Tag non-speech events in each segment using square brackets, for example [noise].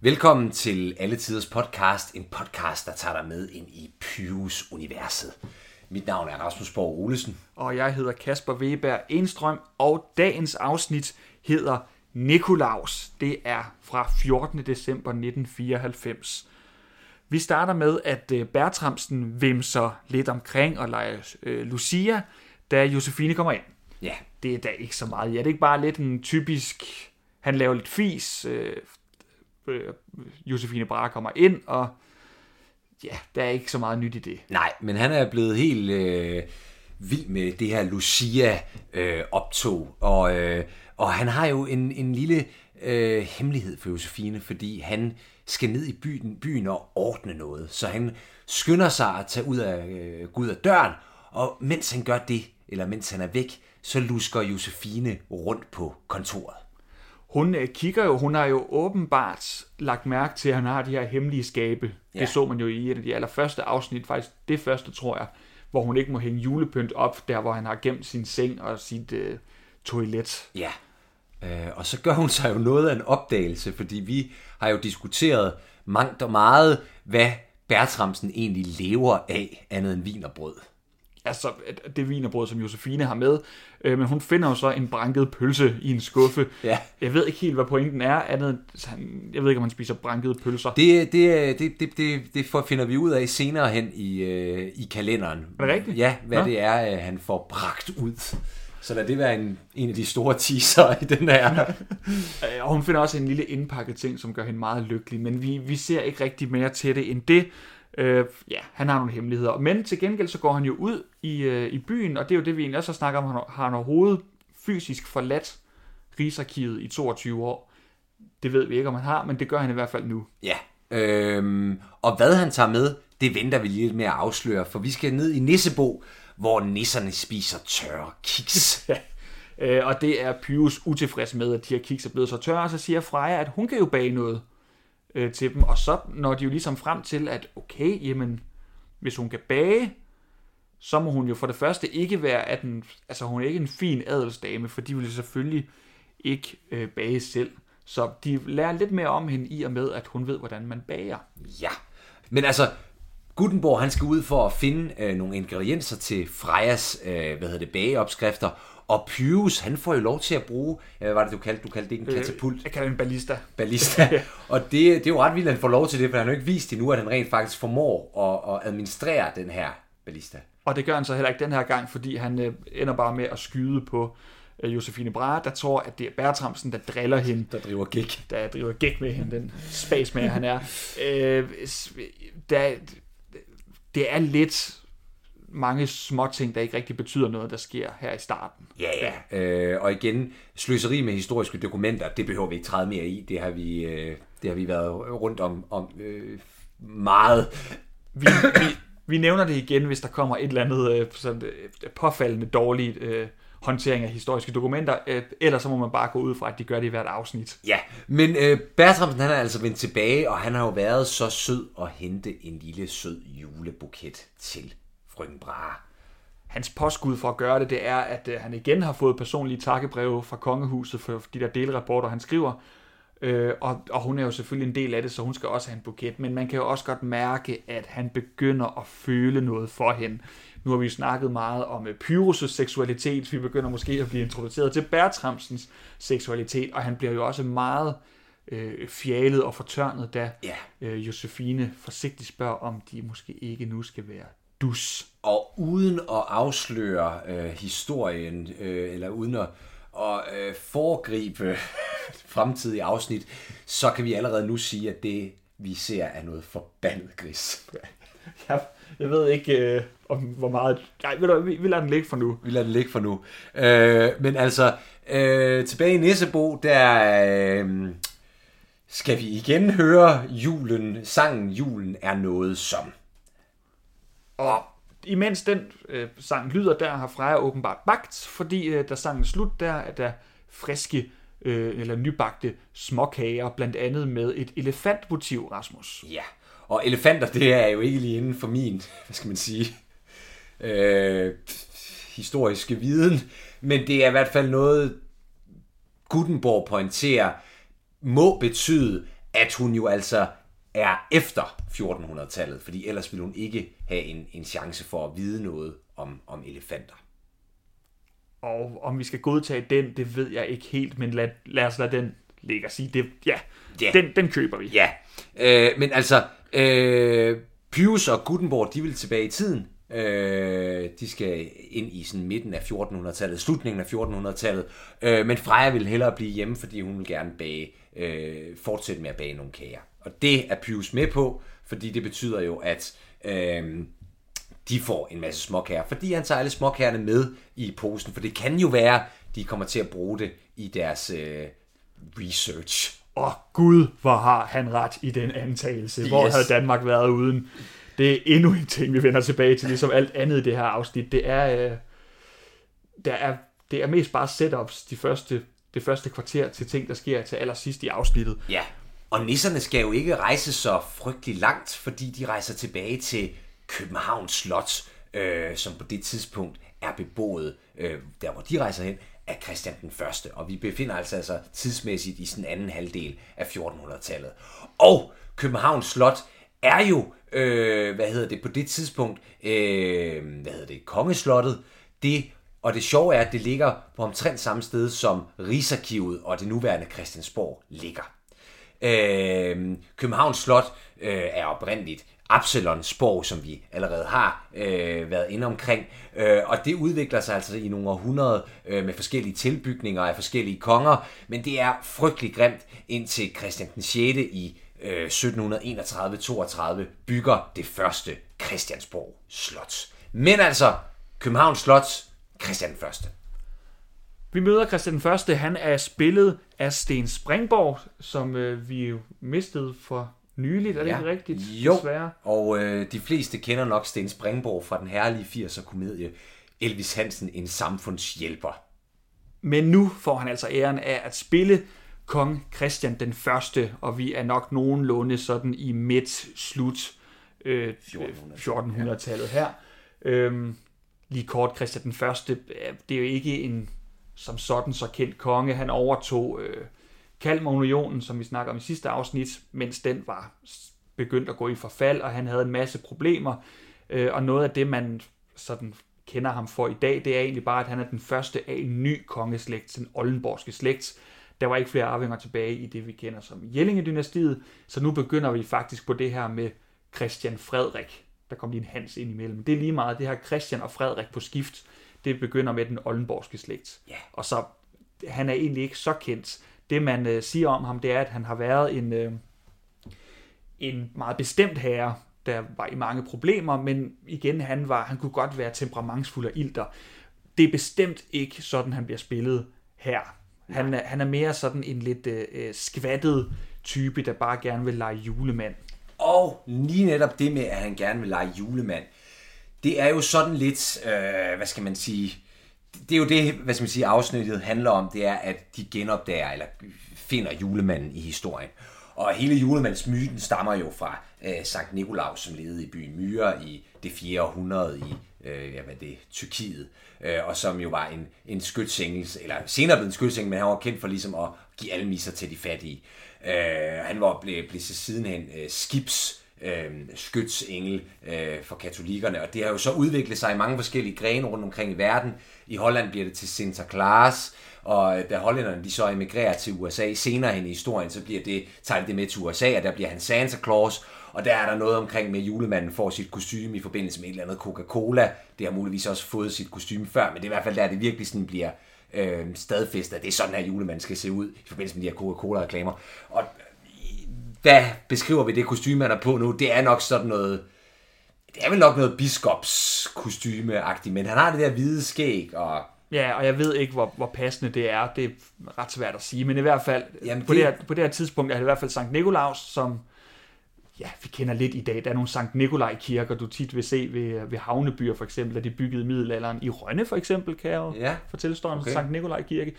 Velkommen til Alle Tiders Podcast, en podcast, der tager dig med ind i Pyrus-universet. Mit navn er Rasmus Borg Olesen. Og jeg hedder Kasper Weber Enstrøm, og dagens afsnit hedder Nikolaus. Det er fra 14. december 1994. Vi starter med, at øh, Bertramsen vimser lidt omkring og leger øh, Lucia, da Josefine kommer ind. Ja, Det er da ikke så meget. Ja, det er ikke bare lidt en typisk... Han laver lidt fis. Øh, øh, Øh, Josefine Brahe kommer ind, og ja, der er ikke så meget nyt i det. nej, men han er blevet helt øh, vild med det her Lucia-optog. Øh, og, øh, og han har jo en, en lille øh, hemmelighed for Josefine, fordi han skal ned i byen, byen og ordne noget. Så han skynder sig at tage ud af, øh, gå ud af døren, og mens han gør det, eller mens han er væk, så lusker Josefine rundt på kontoret. Hun øh, kigger jo, hun har jo åbenbart lagt mærke til, at han har de her hemmelige skabe. Ja. Det så man jo i et af de allerførste afsnit, faktisk det første, tror jeg, hvor hun ikke må hænge julepynt op, der hvor han har gemt sin seng og sit øh, toilet. Ja, øh, og så gør hun sig jo noget af en opdagelse, fordi vi har jo diskuteret mangt og meget, hvad Bertramsen egentlig lever af, andet end vin og brød. Altså det vinerbrød, som Josefine har med. Øh, men hun finder jo så en branket pølse i en skuffe. Ja. Jeg ved ikke helt, hvad pointen er. Andet, han- jeg ved ikke, om han spiser brankede pølser. Det, det, det, det, det, det får- finder vi ud af senere hen i, øh, i kalenderen. Er det rigtigt? Ja, hvad Nå. det er, øh, han får bragt ud. Så lad det være en, en af de store teaser i den her. [laughs] Øh, Og hun finder også en lille indpakket ting, som gør hende meget lykkelig. Men vi, vi ser ikke rigtig mere til det end det. Øh, ja, han har nogle hemmeligheder. Men til gengæld så går han jo ud i, øh, i byen, og det er jo det, vi egentlig også har snakket om. Han har han overhovedet fysisk forladt Rigsarkivet i 22 år. Det ved vi ikke, om han har, men det gør han i hvert fald nu. Ja. Øhm, og hvad han tager med, det venter vi lidt med at afsløre, for vi skal ned i Nissebo, hvor nisserne spiser tørre kiks. [laughs] Øh, og det er Pyrus utilfreds med, at de her kiks er blevet så tørre, og så siger Freja, at hun kan jo bage noget øh, til dem. Og så når de jo ligesom frem til, at okay, jamen, hvis hun kan bage, så må hun jo for det første ikke være, at den, altså hun er ikke en fin adelsdame, for de vil selvfølgelig ikke øh, bage selv. Så de lærer lidt mere om hende i og med, at hun ved, hvordan man bager. Ja, men altså, Gutenborg han skal ud for at finde øh, nogle ingredienser til Frejas, øh, hvad hedder det, bageopskrifter, og Pyrus, han får jo lov til at bruge, øh, hvad var det du kaldte, du kaldte det en katapult, Jeg kalder hende ballista. ballista, [laughs] og det, det er jo ret vildt, at han får lov til det, for han har jo ikke vist endnu, at han rent faktisk formår at, at administrere den her ballista. Og det gør han så heller ikke den her gang, fordi han øh, ender bare med at skyde på øh, Josefine Brahe, der tror, at det er Bertramsen, der driller hende, Der driver gik. der driver gæk med hende, den spasmager han er. Øh, der, det er lidt mange små ting, der ikke rigtig betyder noget, der sker her i starten. Ja, ja. Øh, og igen, sløseri med historiske dokumenter, det behøver vi ikke træde mere i. Det har vi, øh, det har vi været rundt om, om øh, meget. Vi, vi, vi nævner det igen, hvis der kommer et eller andet øh, sådan, øh, påfaldende dårligt øh, håndtering af historiske dokumenter, øh, ellers så må man bare gå ud fra, at de gør det i hvert afsnit. Ja, men øh, Bertramsen han er altså vendt tilbage, og han har jo været så sød at hente en lille sød julebuket til frøken Brahe. Hans påskud for at gøre det, det er, at øh, han igen har fået personlige takkebreve fra kongehuset for de der delrapporter, han skriver. Øh, og, og hun er jo selvfølgelig en del af det, så hun skal også have en buket. Men man kan jo også godt mærke, at han begynder at føle noget for hende. Nu har vi jo snakket meget om øh, Pyrus' seksualitet. Vi begynder måske at blive introduceret til Bertramsens seksualitet. Og han bliver jo også meget øh, fjalet og fortørnet, da Ja. øh, Josefine forsigtigt spørger, om de måske ikke nu skal være dus. Og uden at afsløre øh, historien, øh, eller uden at, at øh, foregribe [laughs] fremtidige afsnit, så kan vi allerede nu sige, at det vi ser er noget forbandet gris. [laughs] Jeg, jeg ved ikke, øh, om hvor meget... Nej, ved du, vi, vi lader den ligge for nu. Vi lader det ligge for nu. Øh, men altså, øh, tilbage i Nissebo, der øh, skal vi igen høre julen, sangen Julen er noget som. Og imens den øh, sang lyder, der har Freja åbenbart bagt, fordi øh, da sangen slut, der er der friske øh, eller nybagte småkager, blandt andet med et elefantmotiv, Rasmus. Ja, og elefanter, det er jo ikke lige inden for min, [laughs] hvad skal man sige, øh, historiske viden, men det er i hvert fald noget, Gutenborg pointerer, må betyde, at hun jo altså er efter 1400-tallet, fordi ellers ville hun ikke have en, en chance for at vide noget om, om elefanter. Og om vi skal godtage den, det ved jeg ikke helt, men lad, lad os lade den ligge og sige, det, ja, Ja. den, den køber vi. Ja, øh, men altså, øh, Pius og Gutenborg, de vil tilbage i tiden. Øh, de skal ind i sådan midten af 1400-tallet, slutningen af 1400-tallet. Øh, men Freja vil hellere blive hjemme, fordi hun vil gerne bage, øh, fortsætte med at bage nogle kager. Og det er Pius med på, fordi det betyder jo, at øh, de får en masse småkager, fordi han tager alle småkagerne med i posen, for det kan jo være, de kommer til at bruge det i deres øh, research. Og Gud, hvor har han ret i den antagelse. Hvor Yes. havde Danmark været uden? Det er endnu en ting, vi vender tilbage til, ligesom alt andet i det her afsnit. Det er, øh, der er, det er mest bare setups de første, det første kvarter til ting, der sker til allersidst i afsnittet. Ja, og nisserne skal jo ikke rejse så frygtelig langt, fordi de rejser tilbage til Københavns Slot, øh, som på det tidspunkt er beboet, øh, der hvor de rejser hen, af Christian den Første. Og vi befinder altså, altså tidsmæssigt i sådan anden halvdel af 1400-tallet. Og Københavns Slot er jo, øh, hvad hedder det, på det tidspunkt, øh, hvad hedder det, kongeslottet, det og det sjove er, at det ligger på omtrent samme sted, som Rigsarkivet og det nuværende Christiansborg ligger. Øh, Københavns Slot øh, er oprindeligt Absalons borg, som vi allerede har øh, været inde omkring. Øh, og det udvikler sig altså i nogle århundreder øh, med forskellige tilbygninger af forskellige konger, men det er frygtelig grimt indtil Christian den 6. i øh, 1731-32 bygger det første Christiansborg Slot. Men altså, Københavns Slot, Christian den 1. Vi møder Christian den Første. Han er spillet af Sten Springborg, som øh, vi jo mistede for nyligt. Er det Ja. ikke rigtigt? Jo, Desværre. og øh, de fleste kender nok Sten Springborg fra den herlige 80'er komedie Elvis Hansen, en samfundshjælper. Men nu får han altså æren af at spille kong Christian den Første, og vi er nok nogenlunde sådan i midt-slut øh, 1400-tallet her. Øhm, lige kort, Christian den Første, øh, det er jo ikke en som sådan så kendt konge. Han overtog øh, Kalmarunionen, som vi snakker om i sidste afsnit, mens den var begyndt at gå i forfald, og han havde en masse problemer. Øh, og noget af det, man sådan kender ham for i dag, det er egentlig bare, at han er den første af en ny kongeslægt, den oldenborgske slægt. Der var ikke flere arvinger tilbage i det, vi kender som Jellingedynastiet, så nu begynder vi faktisk på det her med Christian Frederik. Der kom lige en Hans ind imellem. Det er lige meget det her Christian og Frederik på skift. Det begynder med den oldenborgske slægt. Ja. Og så, han er egentlig ikke så kendt. Det man øh, siger om ham, det er, at han har været en, øh, en meget bestemt herre, der var i mange problemer, men igen, han, var, han kunne godt være temperamentsfuld og ilter. Det er bestemt ikke sådan, han bliver spillet her. Han er, han er mere sådan en lidt øh, øh, skvattet type, der bare gerne vil lege julemand. Og lige netop det med, at han gerne vil lege julemand, det er jo sådan lidt, øh, hvad skal man sige, det er jo det, hvad skal man sige, afsnittet handler om, det er, at de genopdager, eller finder julemanden i historien. Og hele julemandsmyten stammer jo fra øh, Sankt Nikolaus, som levede i byen Myre i det 4. århundrede i øh, ja, hvad det, Tyrkiet, øh, og som jo var en, en skytsengel, eller senere blev en skytsengel, men han var kendt for ligesom at give almiser til de fattige. Øh, han var blev, blev sidenhen øh, skibs øh, skytsengel øh, for katolikkerne, og det har jo så udviklet sig i mange forskellige grene rundt omkring i verden. I Holland bliver det til Sinterklaas, og øh, da hollænderne de så emigrerer til USA senere hen i historien, så bliver det, tager de det med til USA, og der bliver han Santa Claus, og der er der noget omkring med, at julemanden får sit kostume i forbindelse med et eller andet Coca-Cola. Det har muligvis også fået sit kostume før, men det er i hvert fald der, det virkelig sådan bliver øh, stadfæstet, at det er sådan at julemanden skal se ud i forbindelse med de her Coca-Cola-reklamer. Og hvad beskriver vi det kostume, han er på nu? Det er nok sådan noget... Det er vel nok noget biskops kostume men han har det der hvide skæg, og Ja, og jeg ved ikke, hvor, hvor passende det er. Det er ret svært at sige, men i hvert fald, Jamen, på, det- her, på det her tidspunkt er det i hvert fald Sankt Nikolaus, som ja, vi kender lidt i dag. Der er nogle Sankt Nikolaj kirker, du tit vil se ved, ved havnebyer for eksempel, at de bygget i middelalderen. I Rønne for eksempel, kan jeg jo Ja. fortælle stormen Okay. okay. Sankt Nikolaj kirke.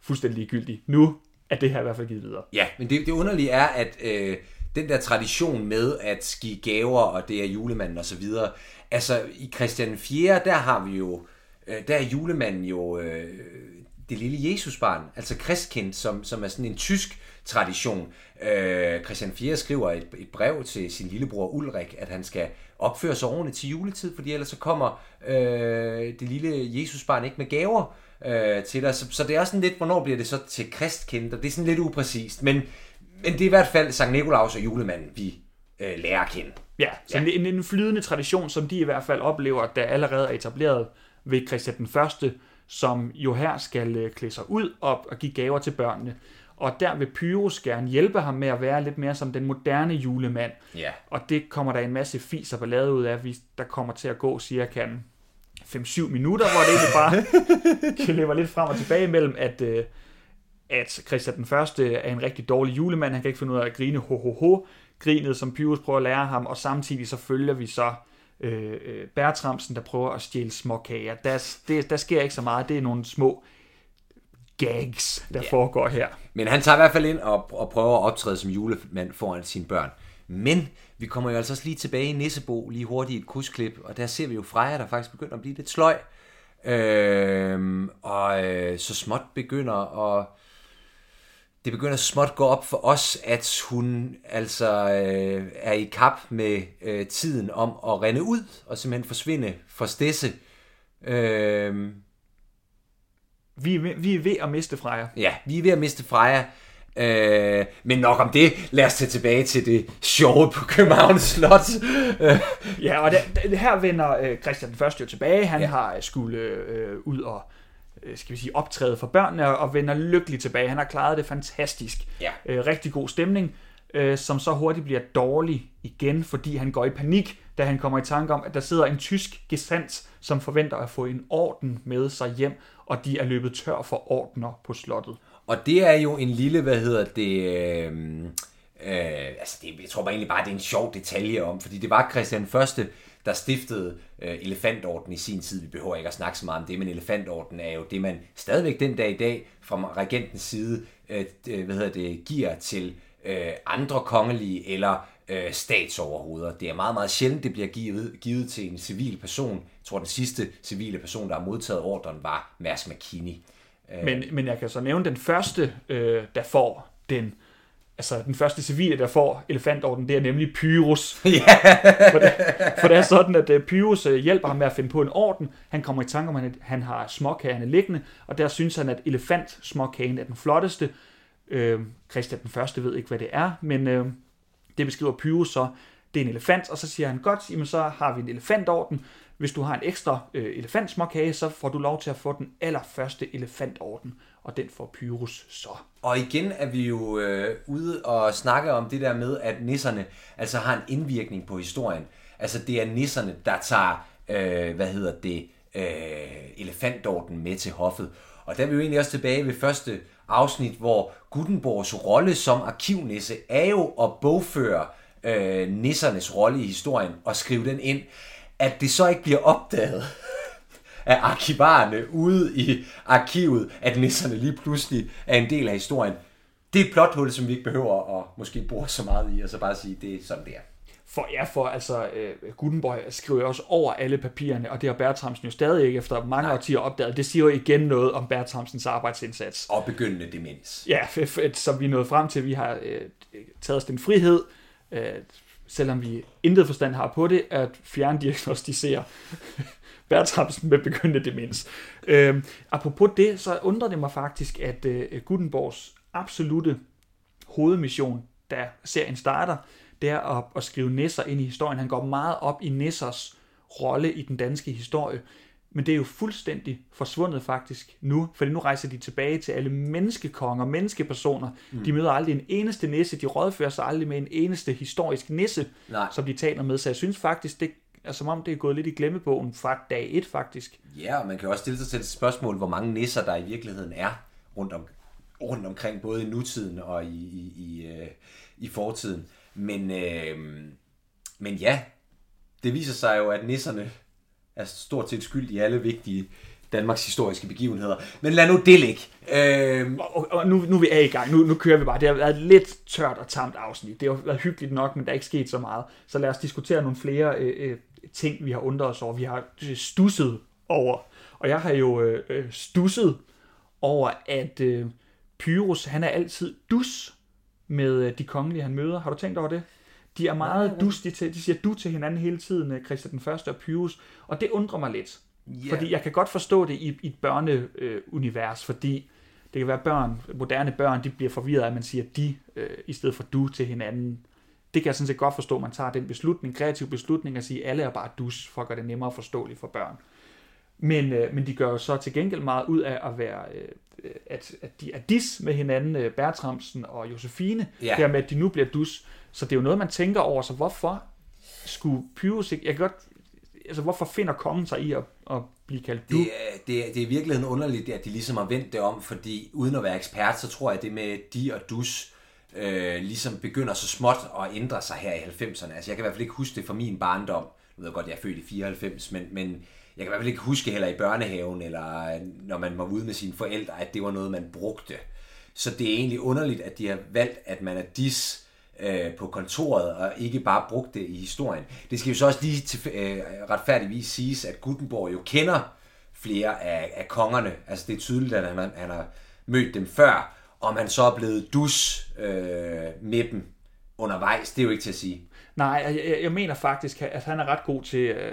Fuldstændig ligegyldigt. Nu at det her i hvert fald givet videre. Ja, men det, det underlige er, at øh, den der tradition med at give gaver, og det er julemanden og så videre, altså i Christian 4., der har vi jo, øh, der er julemanden jo øh, det lille Jesusbarn, altså Christkind, som, som er sådan en tysk tradition. Øh, Christian 4 skriver et, et brev til sin lillebror Ulrik, at han skal opføre sig ordentligt til juletid, fordi ellers så kommer øh, det lille Jesusbarn ikke med gaver øh, til dig. Så, så det er sådan lidt, hvornår bliver det så til kristkendt, og det er sådan lidt upræcist. Men, men det er i hvert fald Sankt Nikolaus og julemanden, vi øh, lærer at kende. Ja, så ja. En, en flydende tradition, som de i hvert fald oplever, der allerede er etableret ved Christian den Første, som jo her skal øh, klæde sig ud op og give gaver til børnene. Og der vil Pyrus gerne hjælpe ham med at være lidt mere som den moderne julemand. Ja. Og det kommer der en masse fis og ballade ud af, der kommer til at gå cirka 5-7 minutter, hvor det egentlig bare [laughs] lever lidt frem og tilbage mellem, at, øh, at Christian den Første er en rigtig dårlig julemand. Han kan ikke finde ud af at grine ho ho ho. Grinet, som Pyrus prøver at lære ham, og samtidig så følger vi så øh, øh Bertramsen, der prøver at stjæle småkager. Der, det, der sker ikke så meget. Det er nogle små gags, der ja. foregår her. Men han tager i hvert fald ind og, og prøver at optræde som julemand foran sine børn. Men vi kommer jo altså også lige tilbage i Nissebo, lige hurtigt i et kursklip, og der ser vi jo Freja, der faktisk begynder at blive lidt sløj. Øhm, og øh, så småt begynder at det begynder småt gå op for os, at hun altså øh, er i kap med øh, tiden om at rende ud og simpelthen forsvinde for Stesse. Øh, vi, er vi er ved at miste Freja. Ja, vi er ved at miste Freja. Øh, men nok om det. Lad os tage tilbage til det sjove på Københavns Slot. [laughs] ja, og det, det, her vender øh, Christian den Første jo tilbage. Han ja. har skulle øh, ud og øh, skal vi sige, optræde for børnene og vender lykkeligt tilbage. Han har klaret det fantastisk. Ja. Øh, rigtig god stemning, øh, som så hurtigt bliver dårlig igen, fordi han går i panik, da han kommer i tanke om, at der sidder en tysk gesant, som forventer at få en orden med sig hjem, og de er løbet tør for ordner på slottet. Og det er jo en lille, hvad hedder det... Øh, øh, altså det, jeg tror bare egentlig bare, det er en sjov detalje om, fordi det var Christian Første, der stiftede øh, elefantorden i sin tid. Vi behøver ikke at snakke så meget om det, men elefantorden er jo det, man stadigvæk den dag i dag fra regentens side øh, øh hvad hedder det, giver til øh, andre kongelige eller øh, statsoverhoveder. Det er meget, meget sjældent, det bliver givet, givet til en civil person. Jeg tror, den sidste civile person, der har modtaget ordren, var Mærsk McKinney. Øh. Men, men jeg kan så nævne den første, øh, der får den altså den første civile, der får elefantorden, det er nemlig Pyrus. [laughs] Yeah. for, det, for det er sådan, at uh, Pyrus uh, hjælper ham med at finde på en orden. Han kommer i tanke om, at han har småkagerne liggende, og der synes han, at elefant småkagen er den flotteste. Uh, Christian den første ved ikke, hvad det er, men uh, det beskriver Pyrus så. Det er en elefant, og så siger han, godt, jamen så har vi en elefantorden. Hvis du har en ekstra øh, elefantsmåkage, så får du lov til at få den allerførste elefantorden, og den får Pyrus så. Og igen er vi jo øh, ude og snakke om det der med, at nisserne altså har en indvirkning på historien. Altså det er nisserne, der tager, øh, hvad hedder det, øh, elefantorden med til hoffet. Og der er vi jo egentlig også tilbage ved første afsnit, hvor Gutenborgs rolle som arkivnisse er jo at bogføre øh, nissernes rolle i historien og skrive den ind. At det så ikke bliver opdaget af arkivarerne ude i arkivet, at nisserne lige pludselig er en del af historien. Det er et plothul, som vi ikke behøver at måske bruge så meget i, og så bare sige, det er sådan, det er. For ja, for altså, uh, Gutenberg skriver også over alle papirerne, og det har Bertramsen jo stadig ikke efter mange årtier opdaget. Det siger jo igen noget om Bertramsens arbejdsindsats. Og begyndende demens. Ja, som vi nået frem til. Vi har uh, taget os den frihed, uh, selvom vi intet forstand har på det, at fjerndiagnostisere [laughs] Bertrams med begyndende demens. Øh, apropos det, så undrer det mig faktisk, at øh, Gutenborgs absolute hovedmission, da serien starter, det er at, at skrive nisser ind i historien. Han går meget op i nissers rolle i den danske historie. Men det er jo fuldstændig forsvundet faktisk nu, for nu rejser de tilbage til alle menneskekonger, menneskepersoner. Mm. De møder aldrig en eneste nisse, de rådfører sig aldrig med en eneste historisk nisse, Nej. som de taler med. Så jeg synes faktisk, det er som om det er gået lidt i glemmebogen fra dag et faktisk. Ja, og man kan også stille sig til et spørgsmål, hvor mange nisser der i virkeligheden er rundt, om, rundt omkring, både i nutiden og i, i, i, øh, i fortiden. Men, øh, men ja, det viser sig jo, at nisserne er stort set skyld i alle vigtige Danmarks historiske begivenheder. Men lad nu det ligge. Øh... Og, og nu, nu vi er i gang. Nu, nu kører vi bare. Det har været lidt tørt og tamt afsnit. Det har været hyggeligt nok, men der er ikke sket så meget. Så lad os diskutere nogle flere øh, øh ting, vi har undret os over. Vi har øh, stusset over. Og jeg har jo øh, øh, stusset over, at øh, Pyrus, han er altid dus med øh, de kongelige, han møder. Har du tænkt over det? De er meget dus, de, til, de siger du til hinanden hele tiden, øh, Christian den Første og Pyrus, og det undrer mig lidt. Ja. Fordi jeg kan godt forstå det i, i et børneunivers, fordi det kan være børn, moderne børn, de bliver forvirret af, at man siger de, øh, i stedet for du til hinanden. Det kan jeg sådan set godt forstå, at man tager den beslutning, kreativ beslutning, at sige, at alle er bare dus, for at gøre det nemmere forståeligt for børn. Men, øh, men de gør jo så til gengæld meget ud af at være, øh, at, at de er dis med hinanden, øh, Bertramsen og Josefine, Ja. dermed at de nu bliver dus. Så det er jo noget, man tænker over, så hvorfor skulle Pyrus ikke, jeg kan godt, altså hvorfor finder kongen sig i at, at blive kaldt du? Det, er- det, er- det er i virkeligheden underligt, at de ligesom har vendt det om, fordi uden at være ekspert, så tror jeg, at det med de og dus øh, ligesom begynder så småt at ændre sig her i 90'erne. Altså jeg kan i hvert fald ikke huske det fra min barndom jeg ved godt, jeg er født i 94, men, men jeg kan i hvert fald ikke huske heller i børnehaven, eller øh, når man var ude med sine forældre, at det var noget, man brugte. Så det er egentlig underligt, at de har valgt, at man er dis øh, på kontoret, og ikke bare brugt det i historien. Det skal jo så også lige til, øh, retfærdigvis siges, at Gutenberg jo kender flere af, af kongerne. Altså det er tydeligt, at han han har mødt dem før. og man så er blevet dus øh, med dem undervejs, det er jo ikke til at sige. Nej, jeg, jeg- mener faktisk, at han er ret god til, øh,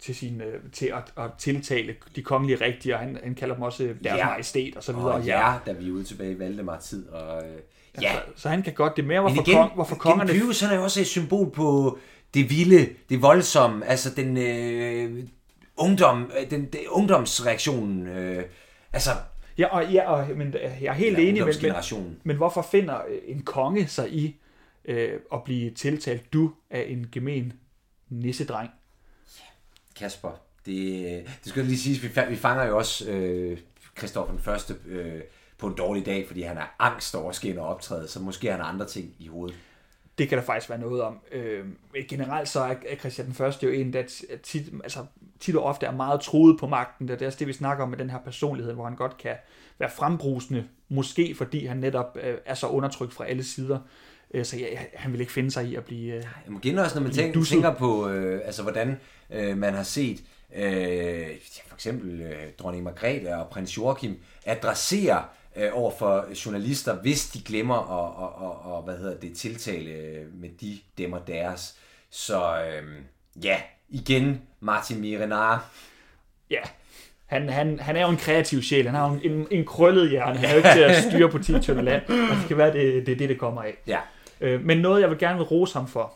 til, sin, øh, til at, at tiltale de kongelige rigtige, og han, han kalder dem også deres Ja. ja. majestæt og så videre. Og ja, da vi er ude tilbage i Valdemar-tid. Og, øh, ja, Så, så han kan godt det mere, men hvorfor, igen, kong, hvorfor kongerne... igen Pyrus, han er jo også et symbol på det vilde, det voldsomme, altså den øh, ungdom, øh, den, den ungdomsreaktionen, øh, altså Ja, og, ja, og, men jeg er helt eller enig, men, men, men hvorfor finder øh, en konge sig i øh, at blive tiltalt du af en gemen nissedreng? Kasper, det, det skal lige sige, vi, fa- vi fanger jo også øh, Christoffer den første øh, på en dårlig dag, fordi han er angst over ind og optræde, så måske har han andre ting i hovedet. Det kan der faktisk være noget om. Øh, generelt så er Christian den Første jo en, der tit, altså, tit og ofte er meget troet på magten. Det er også det, vi snakker om med den her personlighed, hvor han godt kan være frembrusende, måske fordi han netop øh, er så undertrykt fra alle sider. Øh, så ja, han vil ikke finde sig i at blive... Øh, igen også, når man tænker, dusset. tænker på, øh, altså, hvordan øh, man har set øh, for eksempel øh, dronning Margrethe og prins Joachim adressere øh, over for journalister, hvis de glemmer at, og, og, og, hvad hedder det, tiltale øh, med de, dem og deres. Så øh, ja, igen, Martin Mirenar. ja, han, han, han er jo en kreativ sjæl. Han har jo en, en, en krøllet hjerne. Han er jo ikke til at styre på 10 tønder land. Og det kan være, det, det er det, det kommer af. Ja, Øh, men noget, jeg vil gerne vil rose ham for,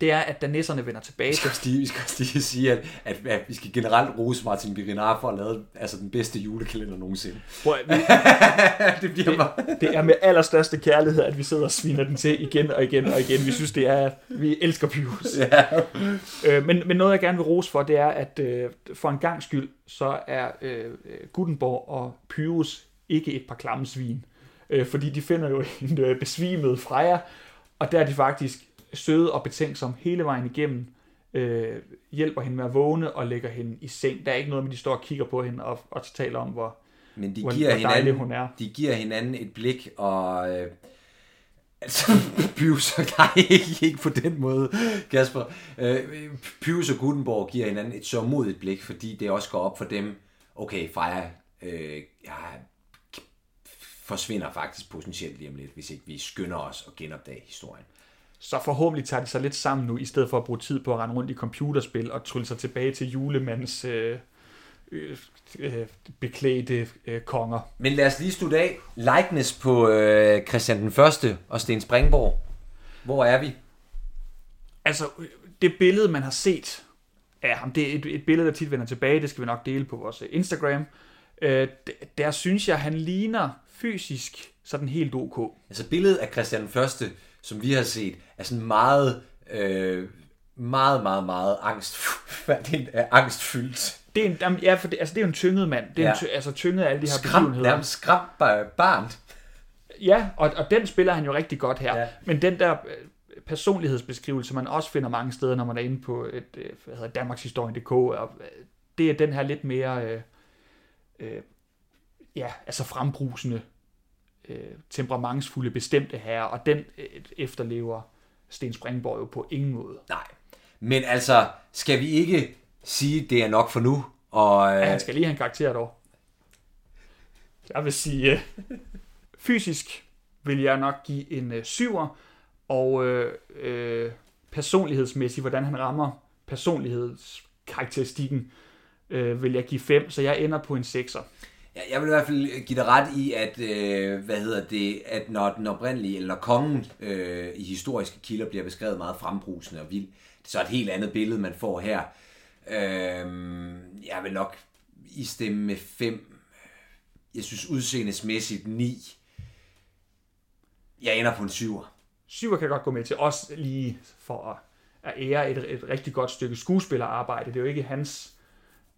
det er, at da nisserne vender tilbage vi til skal lige, vi skal også lige sige, at, at, at vi skal generelt rose Martin Mirenar for at lavet altså, den bedste julekalender nogensinde. Prøv, vi, [laughs] det bliver bare... Det er med allerstørste kærlighed, at vi sidder og sviner den til igen og igen og igen. Vi synes, det er... Vi elsker Pyrus. Ja. Øh, men, men noget, jeg gerne vil rose for, det er, at øh, for en gang skyld, så er øh, Gutenborg og Pyrus ikke et par klamme svin. Øh, fordi de finder jo en øh, besvimet Freja, og der er de faktisk søde og betænksomme hele vejen igennem. Øh, hjælper hende med at vågne og lægger hende i seng. Der er ikke noget med, de står og kigger på hende og, og taler om, hvor, Men de hvor, giver, hvor dejlig hinanden, hun er. de giver hinanden et blik, og øh, altså, [laughs] Pius og [laughs] nej, ikke, ikke på den måde, Kasper. Øh, Pius og Gutenborg giver hinanden et sørmodigt blik, fordi det også går op for dem, okay, Freja øh, ja, forsvinder faktisk potentielt lige om lidt, hvis ikke vi skynder os at genopdage historien. Så forhåbentlig tager de sig lidt sammen nu, i stedet for at bruge tid på at rende rundt i computerspil og trylle sig tilbage til julemands øh, øh, øh, beklædte øh, konger. Men lad os lige slutte af. Likeness på øh, Christian den Første og Sten Springborg. Hvor er vi? Altså, det billede, man har set af ham, det er et, et billede, der tit vender tilbage, det skal vi nok dele på vores øh, Instagram. Øh, der synes jeg, han ligner fysisk sådan helt ok. Altså billedet af Christian Første, som vi har set, er sådan meget, øh, meget, meget, meget angst, [laughs] det er angstfyldt. Det er en, jamen, ja, for det, altså, det er jo en tynget mand. Det er Ja. en, ty- altså tynget af alle de her Skram, begivenheder. nærmest skram barn. Ja, og, og den spiller han jo rigtig godt her. Ja. Ja. Men den der øh, personlighedsbeskrivelse, man også finder mange steder, når man er inde på et, øh, hvad hedder Danmarkshistorien.dk, og øh, det er den her lidt mere, øh, øh, ja, altså frembrusende, øh, temperamentsfulde, bestemte herre, og den øh, efterlever Sten Springborg jo på ingen måde. Nej. Men altså, skal vi ikke sige, det er nok for nu? Og, Ja, øh, han skal lige have en karakter dog. Jeg vil sige, øh, fysisk vil jeg nok give en øh, syver, og øh, øh, personlighedsmæssigt, hvordan han rammer personlighedskarakteristikken, øh, vil jeg give 5, så jeg ender på en 6'er. Ja, jeg vil i hvert fald øh, give dig ret i, at, øh, hvad hedder det, at når den oprindelige, eller når kongen øh, i historiske kilder bliver beskrevet meget frembrusende og vild, det er så et helt andet billede, man får her. Øh, jeg vil nok i stemme med 5. Jeg synes udseendesmæssigt 9. Jeg ender på en 7'er. 7'er kan jeg godt gå med til, også lige for at, at ære et, et rigtig godt stykke skuespillerarbejde. Det er jo ikke hans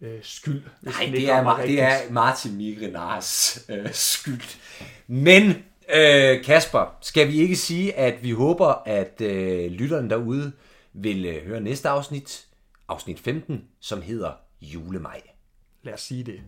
øh, skyld. Nej, det er, Ma- det er Martin Migrenars øh, skyld. Men, øh, Kasper, skal vi ikke sige, at vi håber, at øh, lytterne derude vil øh, høre næste afsnit, afsnit 15, som hedder Julemaj. Lad os sige det.